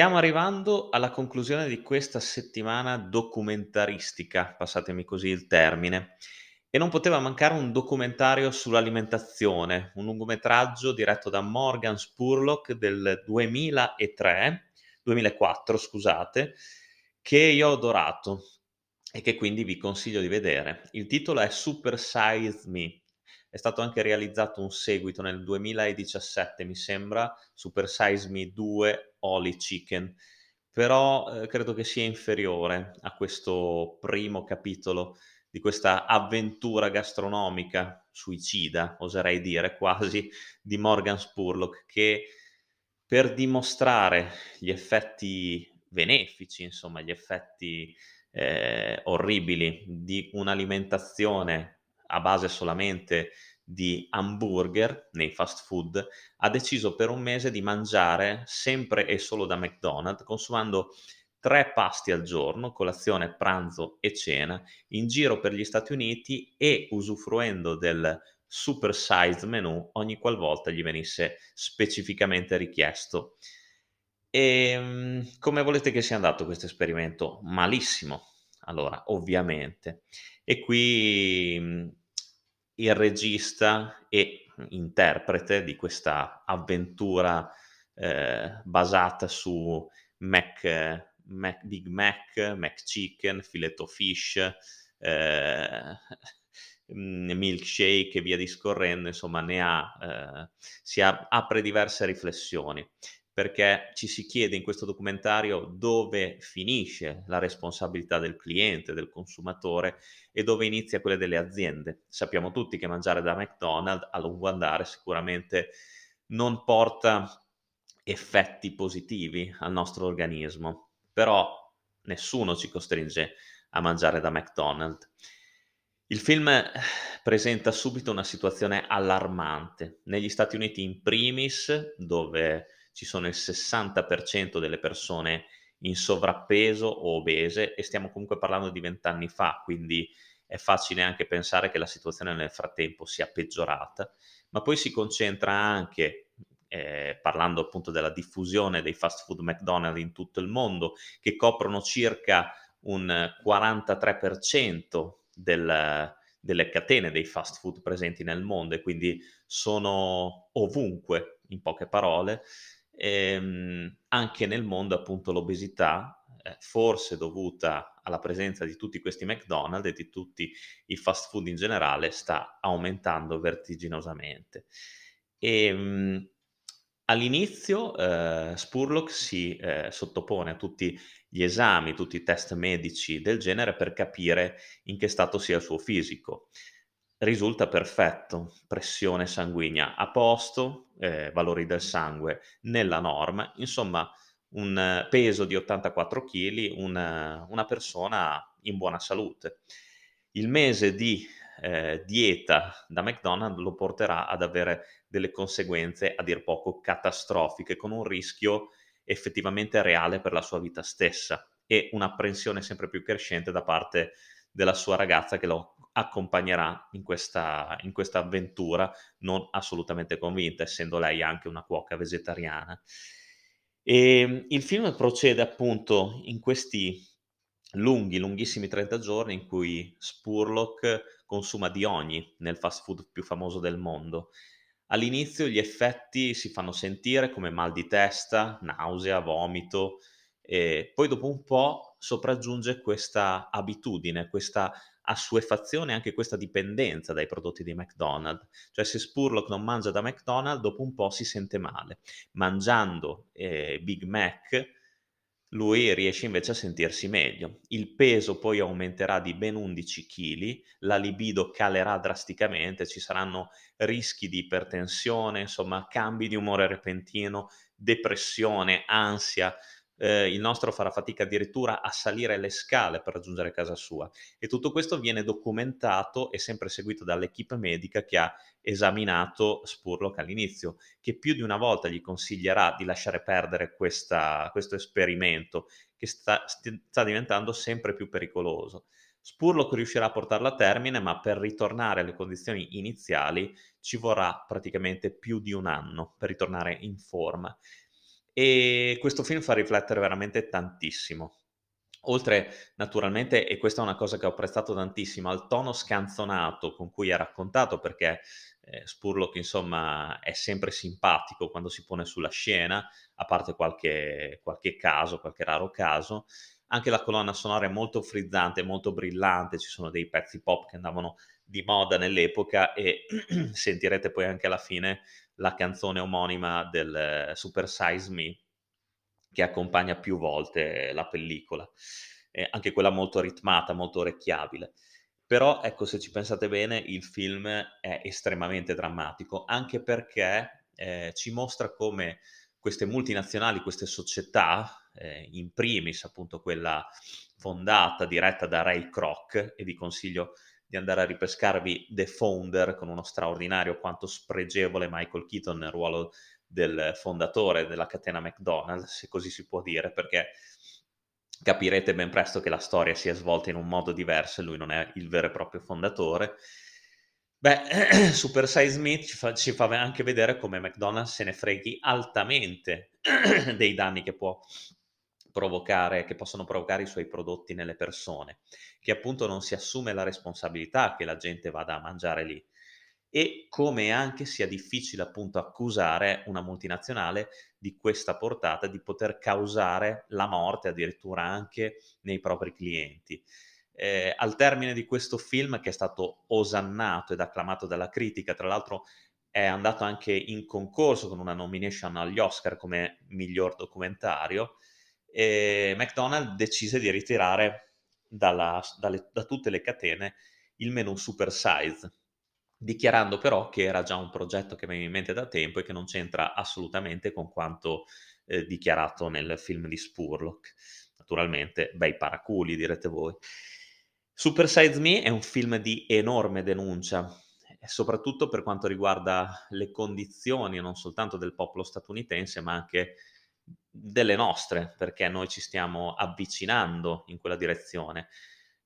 Stiamo arrivando alla conclusione di questa settimana documentaristica, passatemi così il termine, e non poteva mancare un documentario sull'alimentazione, un lungometraggio diretto da Morgan Spurlock del 2003, 2004 scusate, che io ho adorato e che quindi vi consiglio di vedere. Il titolo è Super Size Me è stato anche realizzato un seguito nel 2017, mi sembra, Super Size Me 2 Holy Chicken, però eh, credo che sia inferiore a questo primo capitolo di questa avventura gastronomica suicida, oserei dire quasi, di Morgan Spurlock, che per dimostrare gli effetti benefici, insomma, gli effetti eh, orribili di un'alimentazione a base solamente di hamburger nei fast food, ha deciso per un mese di mangiare sempre e solo da McDonald's, consumando tre pasti al giorno, colazione, pranzo e cena, in giro per gli Stati Uniti e usufruendo del super size menu ogni qualvolta gli venisse specificamente richiesto. E ehm, come volete che sia andato questo esperimento? Malissimo. Allora, ovviamente. E qui il regista e interprete di questa avventura eh, basata su Mac, Mac, Big Mac, Mac Chicken, filetto fish, eh, milkshake e via discorrendo, insomma, ne ha, eh, si apre diverse riflessioni perché ci si chiede in questo documentario dove finisce la responsabilità del cliente, del consumatore e dove inizia quella delle aziende. Sappiamo tutti che mangiare da McDonald's a lungo andare sicuramente non porta effetti positivi al nostro organismo, però nessuno ci costringe a mangiare da McDonald's. Il film presenta subito una situazione allarmante. Negli Stati Uniti in primis, dove ci sono il 60% delle persone in sovrappeso o obese e stiamo comunque parlando di vent'anni fa, quindi è facile anche pensare che la situazione nel frattempo sia peggiorata, ma poi si concentra anche, eh, parlando appunto della diffusione dei fast food McDonald's in tutto il mondo, che coprono circa un 43% del, delle catene dei fast food presenti nel mondo e quindi sono ovunque, in poche parole, ehm, anche nel mondo appunto l'obesità, eh, forse dovuta alla presenza di tutti questi McDonald's e di tutti i fast food in generale, sta aumentando vertiginosamente. E, ehm, all'inizio eh, Spurlock si eh, sottopone a tutti gli esami, tutti i test medici del genere per capire in che stato sia il suo fisico risulta perfetto, pressione sanguigna a posto, eh, valori del sangue nella norma, insomma un peso di 84 kg, una, una persona in buona salute. Il mese di eh, dieta da McDonald's lo porterà ad avere delle conseguenze a dir poco catastrofiche, con un rischio effettivamente reale per la sua vita stessa e un'apprensione sempre più crescente da parte della sua ragazza che lo accompagnerà in questa, in questa avventura, non assolutamente convinta, essendo lei anche una cuoca vegetariana. E ehm, il film procede appunto in questi lunghi, lunghissimi 30 giorni in cui Spurlock consuma di ogni nel fast food più famoso del mondo. All'inizio gli effetti si fanno sentire come mal di testa, nausea, vomito, e poi dopo un po' sopraggiunge questa abitudine, questa assuefazione anche questa dipendenza dai prodotti di McDonald's. Cioè se Spurlock non mangia da McDonald's, dopo un po' si sente male. Mangiando eh, Big Mac, lui riesce invece a sentirsi meglio. Il peso poi aumenterà di ben 11 kg, la libido calerà drasticamente, ci saranno rischi di ipertensione, insomma cambi di umore repentino, depressione, ansia, eh, il nostro farà fatica addirittura a salire le scale per raggiungere casa sua e tutto questo viene documentato e sempre seguito dall'equipe medica che ha esaminato Spurlock all'inizio, che più di una volta gli consiglierà di lasciare perdere questa, questo esperimento che sta, sta diventando sempre più pericoloso. Spurlock riuscirà a portarlo a termine, ma per ritornare alle condizioni iniziali ci vorrà praticamente più di un anno per ritornare in forma E questo film fa riflettere veramente tantissimo. Oltre naturalmente, e questa è una cosa che ho apprezzato tantissimo, al tono scanzonato con cui è raccontato, perché eh, Spurlock insomma è sempre simpatico quando si pone sulla scena, a parte qualche, qualche caso, qualche raro caso. Anche la colonna sonora è molto frizzante, molto brillante, ci sono dei pezzi pop che andavano di moda nell'epoca e sentirete poi anche alla fine la canzone omonima del Super Size Me che accompagna più volte la pellicola, eh, anche quella molto ritmata, molto orecchiabile. Però ecco, se ci pensate bene, il film è estremamente drammatico, anche perché eh, ci mostra come queste multinazionali, queste società, eh, in primis appunto quella fondata, diretta da Ray Kroc, e vi consiglio di andare a ripescarvi The Founder con uno straordinario quanto spregevole Michael Keaton nel ruolo del fondatore della catena McDonald's, se così si può dire, perché capirete ben presto che la storia si è svolta in un modo diverso e lui non è il vero e proprio fondatore. Beh, Super Size Meat ci fa, ci fa anche vedere come McDonald's se ne freghi altamente dei danni che può provocare, che possono provocare i suoi prodotti nelle persone, che appunto non si assume la responsabilità che la gente vada a mangiare lì e come anche sia difficile appunto accusare una multinazionale di questa portata di poter causare la morte addirittura anche nei propri clienti. Eh, al termine di questo film che è stato osannato ed acclamato dalla critica, tra l'altro è andato anche in concorso con una nomination agli Oscar come miglior documentario, e McDonald's decise di ritirare dalla, dalle, da tutte le catene il menu super size dichiarando però che era già un progetto che aveva in mente da tempo e che non c'entra assolutamente con quanto eh, dichiarato nel film di Spurlock. Naturalmente, bei paraculi, direte voi. Super Size Me è un film di enorme denuncia, soprattutto per quanto riguarda le condizioni non soltanto del popolo statunitense, ma anche delle nostre, perché noi ci stiamo avvicinando in quella direzione.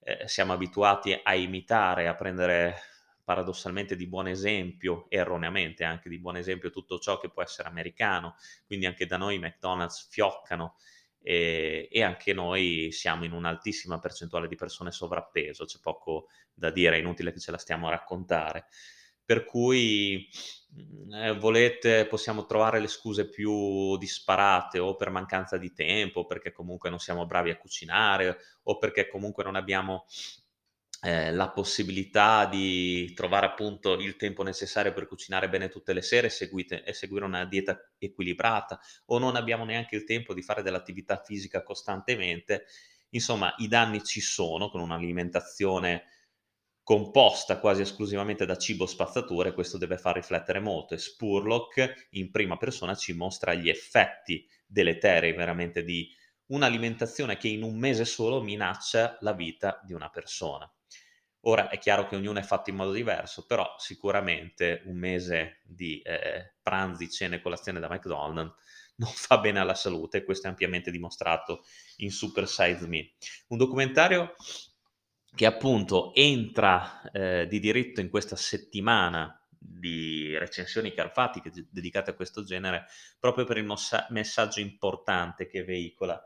Eh, siamo abituati a imitare, a prendere paradossalmente di buon esempio, erroneamente anche di buon esempio, tutto ciò che può essere americano, quindi anche da noi i McDonald's fioccano e, e, anche noi siamo in un'altissima percentuale di persone sovrappeso, c'è poco da dire, è inutile che ce la stiamo a raccontare. Per cui eh, volete, possiamo trovare le scuse più disparate o per mancanza di tempo, perché comunque non siamo bravi a cucinare, o perché comunque non abbiamo eh, la possibilità di trovare appunto il tempo necessario per cucinare bene tutte le sere seguite, e seguire una dieta equilibrata o non abbiamo neanche il tempo di fare dell'attività fisica costantemente, insomma i danni ci sono con un'alimentazione composta quasi esclusivamente da cibo spazzatura e questo deve far riflettere molto e Spurlock in prima persona ci mostra gli effetti deleteri veramente di un'alimentazione che in un mese solo minaccia la vita di una persona. Ora è chiaro che ognuno è fatto in modo diverso, però sicuramente un mese di eh, pranzi, cene colazione da McDonald's non fa bene alla salute, questo è ampiamente dimostrato in Super Size Me. Un documentario che appunto entra eh, di diritto in questa settimana di recensioni carfatiche dedicate a questo genere proprio per il mossa- messaggio importante che veicola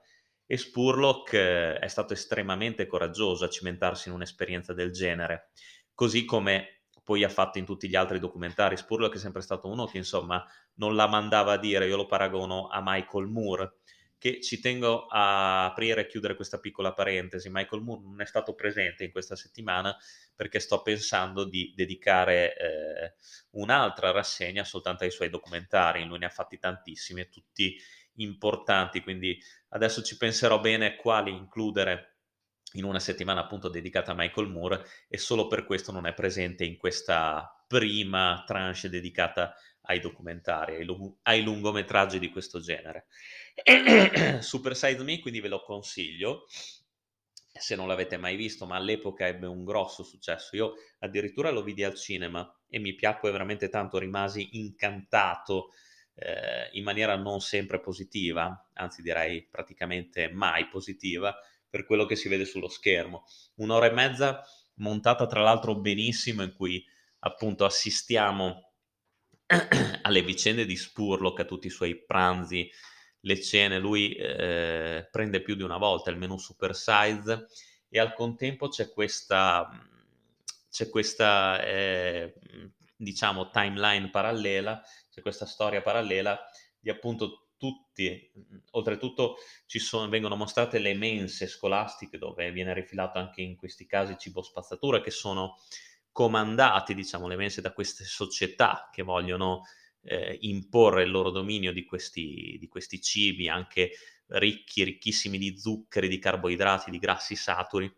e Spurlock eh, è stato estremamente coraggioso a cimentarsi in un'esperienza del genere, così come poi ha fatto in tutti gli altri documentari. Spurlock è sempre stato uno che insomma non la mandava a dire, io lo paragono a Michael Moore, che ci tengo a aprire e chiudere questa piccola parentesi. Michael Moore non è stato presente in questa settimana perché sto pensando di dedicare eh, un'altra rassegna soltanto ai suoi documentari, lui ne ha fatti tantissimi tutti importanti, quindi adesso ci penserò bene quali includere in una settimana appunto dedicata a Michael Moore e solo per questo non è presente in questa prima tranche dedicata ai documentari, ai, lung- ai lungometraggi di questo genere. Super Size Me, quindi ve lo consiglio, se non l'avete mai visto, ma all'epoca ebbe un grosso successo. Io addirittura lo vidi al cinema e mi piacque veramente tanto, rimasi incantato eh, in maniera non sempre positiva, anzi direi praticamente mai positiva, per quello che si vede sullo schermo. Un'ora e mezza montata tra l'altro benissimo in cui appunto assistiamo alle vicende di Spurlock, a tutti i suoi pranzi le cene, lui eh, prende più di una volta il menu super size e al contempo c'è questa, c'è questa eh, diciamo, timeline parallela, c'è questa storia parallela di appunto tutti, oltretutto ci sono, vengono mostrate le mense scolastiche dove viene rifilato anche in questi casi cibo spazzatura che sono comandati, diciamo, le mense da queste società che vogliono eh, imporre il loro dominio di questi, di questi cibi, anche ricchi, ricchissimi di zuccheri, di carboidrati, di grassi saturi.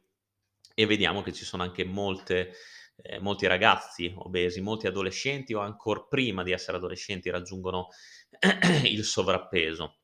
E vediamo che ci sono anche molte, eh, molti ragazzi obesi, molti adolescenti o ancora prima di essere adolescenti raggiungono il sovrappeso.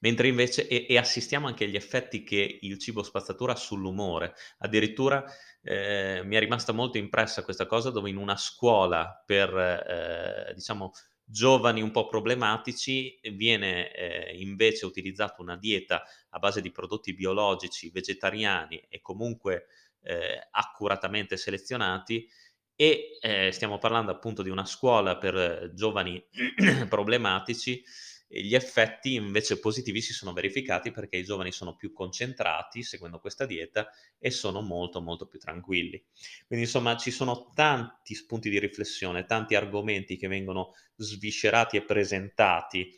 Mentre invece, e, e, assistiamo anche agli effetti che il cibo spazzatura ha sull'umore. Addirittura eh, mi è rimasta molto impressa questa cosa dove in una scuola per, eh, diciamo, giovani un po' problematici viene eh, invece utilizzata una dieta a base di prodotti biologici, vegetariani e comunque eh, accuratamente selezionati e eh, stiamo parlando appunto di una scuola per giovani problematici gli effetti invece positivi si sono verificati perché i giovani sono più concentrati seguendo questa dieta e sono molto molto più tranquilli. Quindi insomma ci sono tanti spunti di riflessione, tanti argomenti che vengono sviscerati e presentati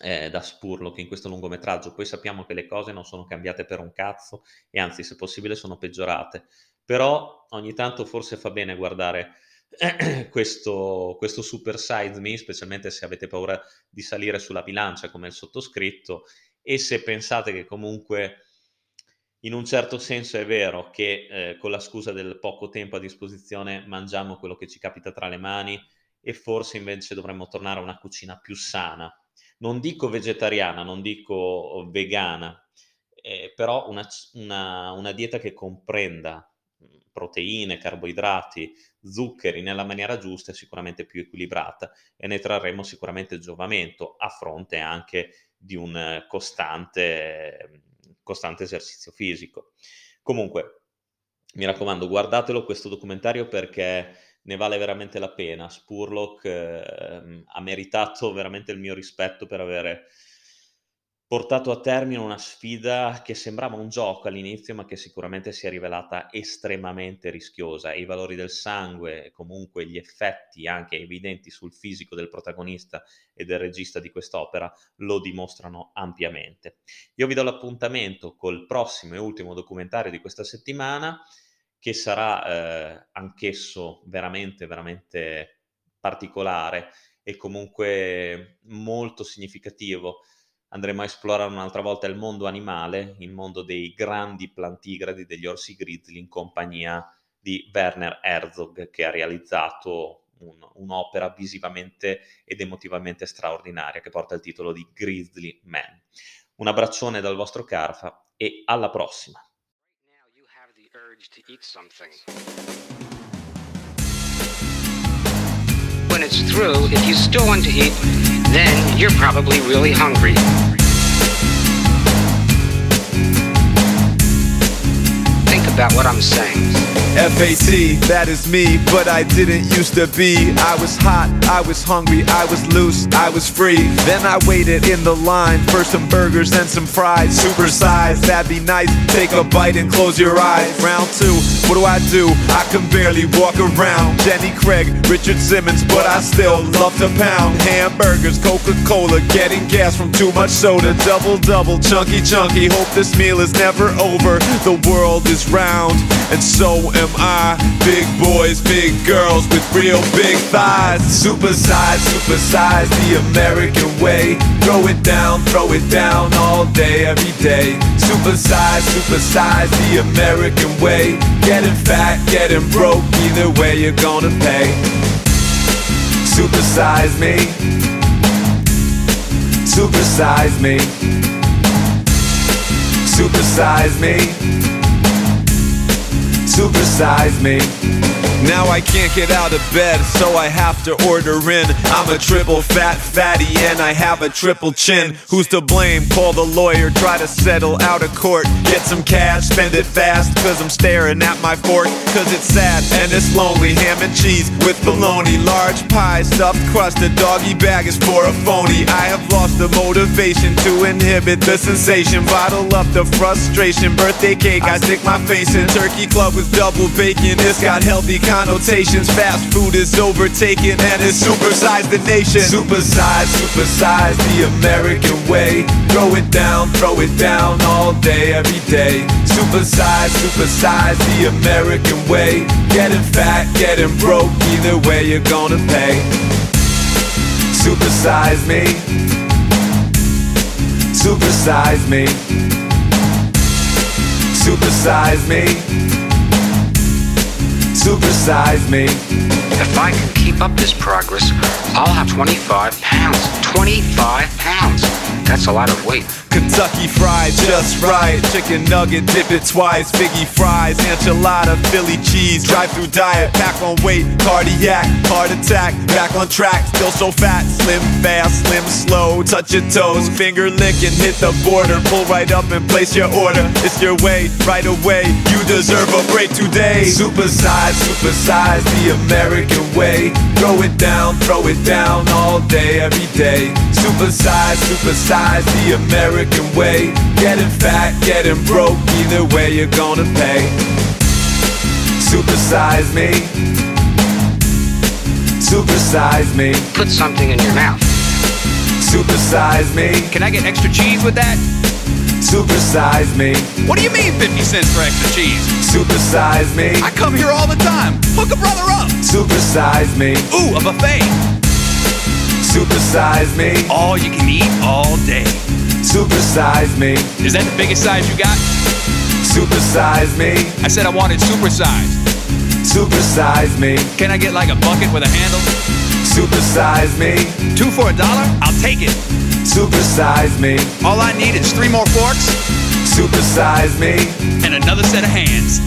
eh, da Spurlock in questo lungometraggio. Poi sappiamo che le cose non sono cambiate per un cazzo e anzi se possibile sono peggiorate. Però ogni tanto forse fa bene guardare questo, questo super size me, specialmente se avete paura di salire sulla bilancia come il sottoscritto e se pensate che comunque in un certo senso è vero che eh, con la scusa del poco tempo a disposizione mangiamo quello che ci capita tra le mani e forse invece dovremmo tornare a una cucina più sana. Non dico vegetariana, non dico vegana, eh, però una, una, una dieta che comprenda proteine, carboidrati, zuccheri nella maniera giusta è sicuramente più equilibrata e ne trarremo sicuramente giovamento a fronte anche di un costante, costante esercizio fisico. Comunque, mi raccomando, guardatelo questo documentario perché ne vale veramente la pena. Spurlock eh, ha meritato veramente il mio rispetto per avere portato a termine una sfida che sembrava un gioco all'inizio, ma che sicuramente si è rivelata estremamente rischiosa. I valori del sangue e comunque gli effetti anche evidenti sul fisico del protagonista e del regista di quest'opera lo dimostrano ampiamente. Io vi do l'appuntamento col prossimo e ultimo documentario di questa settimana, che sarà eh, anch'esso veramente, veramente particolare e comunque molto significativo andremo a esplorare un'altra volta il mondo animale, il mondo dei grandi plantigradi, degli orsi grizzly, in compagnia di Werner Herzog, che ha realizzato un, un'opera visivamente ed emotivamente straordinaria che porta il titolo di Grizzly Man. Un abbraccione dal vostro Carfa e alla prossima! When it's through, if you still want to eat, then you're probably really hungry. About what I'm saying. FAT, that is me, but I didn't used to be. I was hot, I was hungry, I was loose, I was free. Then I waited in the line for some burgers and some fries. Super size, that'd be nice. Take a bite and close your eyes. Round two, what do I do? I can barely walk around. Jenny Craig, Richard Simmons, but I still love to pound. Hamburgers, Coca Cola, getting gas from too much soda. Double, double, chunky, chunky. Hope this meal is never over. The world is round, and so am am I? Big boys, big girls with real big thighs. Supersize, supersize the American way. Throw it down, throw it down all day, every day. Supersize, supersize the American way. Getting fat, getting broke, either way you're gonna pay. Supersize me. Supersize me. Supersize me supersize me Now I can't get out of bed, so I have to order in. I'm a triple fat fatty and I have a triple chin. Who's to blame? Call the lawyer, try to settle out of court. Get some cash, spend it fast, cause I'm staring at my fork. Cause it's sad and it's lonely. Ham and cheese with bologna. Large pie, stuffed crust, a doggy bag is for a phony. I have lost the motivation to inhibit the sensation. Bottle up the frustration. Birthday cake, I stick my face in. Turkey club with double bacon. It's got healthy connotations. Fast food is overtaken and it's supersized the nation. Supersize, supersize the American way. Throw it down, throw it down all day, every day. Supersize, supersize the American way. Getting fat, getting broke, either way you're gonna pay. Supersize me. Supersize me. Supersize me. Supersize me. If I can keep up this progress, I'll have 25 pounds. 25 pounds. That's a lot of weight. Kentucky fried just right. Chicken nugget, dip it twice. Biggie fries, enchilada, Philly cheese. Drive through diet, pack on weight. Cardiac, heart attack. Back on track, still so fat. Slim fast, slim slow. Touch your toes, finger licking, hit the border. Pull right up and place your order. It's your way, right away. You deserve a break today. Supersize, supersize the American way. Throw it down, throw it down all day, every day. Supersize, supersize the American way. Getting fat, getting broke, either way you're gonna pay. Supersize me. Supersize me. Put something in your mouth. Supersize me. Can I get extra cheese with that? Supersize me. What do you mean 50 cents for extra cheese? Supersize me. I come here all the time. Hook a brother up. Supersize me. Ooh, a buffet. Supersize me. All you can eat all day. Supersize me. Is that the biggest size you got? Supersize me. I said I wanted supersize. Supersize me. Can I get like a bucket with a handle? Supersize me. Two for a dollar? I'll take it. Supersize me. All I need is three more forks Supersize me. and another set of hands.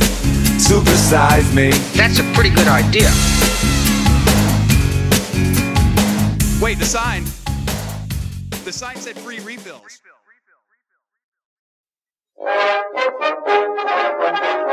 Supersize me. That's a pretty good idea. Wait, the sign. The sign said free refills. Refill, refill, refill.